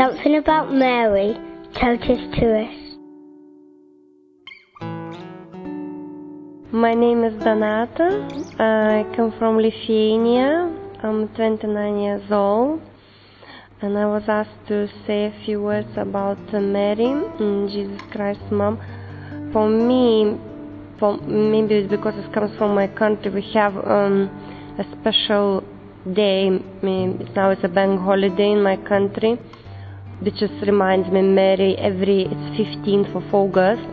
Something about Mary told us to us. My name is Donata. I come from Lithuania. I'm 29 years old. And I was asked to say a few words about Mary, Jesus Christ's mom. For me, for maybe it's because it comes from my country, we have um, a special day. Now it's a bank holiday in my country, which just reminds me Mary. Every it's 15th of August.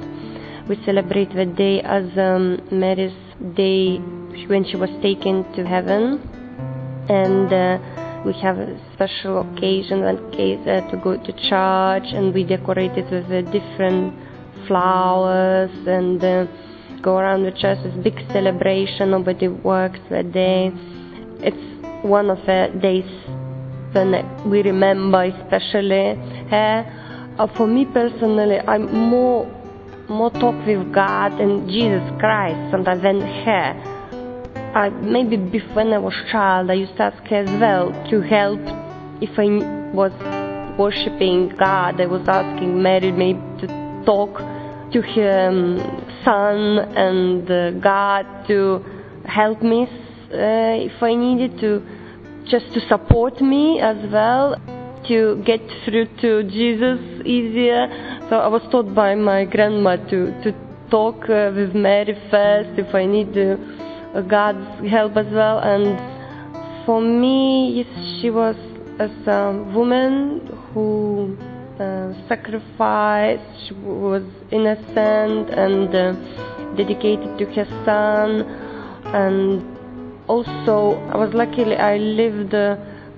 We celebrate the day as um, Mary's day when she was taken to heaven, and. Uh, we have a special occasion and uh, to go to church and we decorate it with uh, different flowers and uh, go around the church. It's a big celebration. Nobody works that day. It's one of the days when we remember, especially her. Uh, for me personally, I'm more more talk with God and Jesus Christ sometimes than her. I, maybe before when I was child, I used to ask her as well to help if I was worshipping God. I was asking Mary maybe to talk to her um, son and uh, God to help me uh, if I needed to, just to support me as well, to get through to Jesus easier. So I was taught by my grandma to, to talk uh, with Mary first if I need to God's help as well. And for me, she was as a woman who uh, sacrificed, she was innocent and uh, dedicated to her son. And also, I was lucky I lived uh,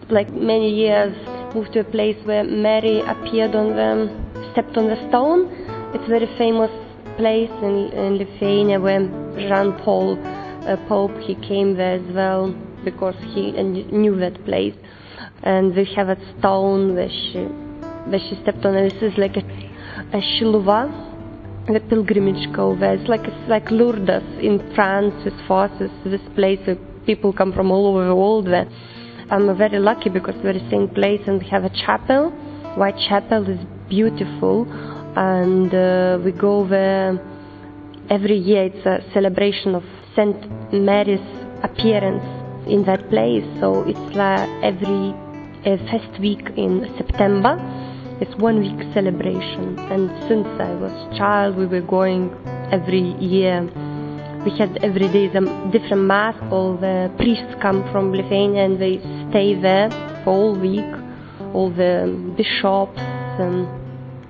like many years, moved to a place where Mary appeared on the, stepped on the stone. It's a very famous place in, in Lithuania where Jean Paul a pope, he came there as well because he knew that place. And we have a stone where she, where she stepped on. And this is like a, a Šiluva, the pilgrimage go there. It's like it's like Lourdes in France with forces. This place where people come from all over the world. There, I'm very lucky because we're the same place and we have a chapel. White Chapel is beautiful, and uh, we go there every year. It's a celebration of St. Mary's appearance in that place. So it's like every uh, first week in September. It's one week celebration. And since I was child, we were going every year. We had every day the different mass. All the priests come from Lithuania and they stay there for all week. All the bishops and,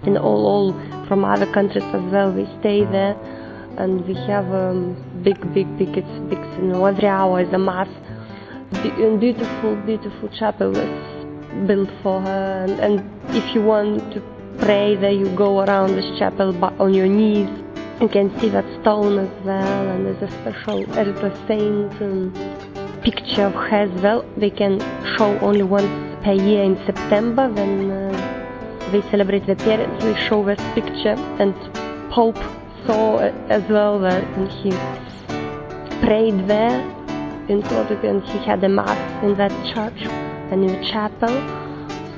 and all, all from other countries as well. We stay there and we have a big, big, big, it's big, you know, every hour is a mass. Be- beautiful, beautiful chapel is built for her, and, and if you want to pray there, you go around this chapel on your knees. You can see that stone as well, and there's a special Elder Saint um, picture of her as well. They can show only once per year in September when uh, they celebrate the appearance. They show this picture, and Pope saw as well that he prayed there in Kotlik and he had a mass in that church and in the chapel.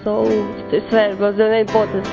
So this was very important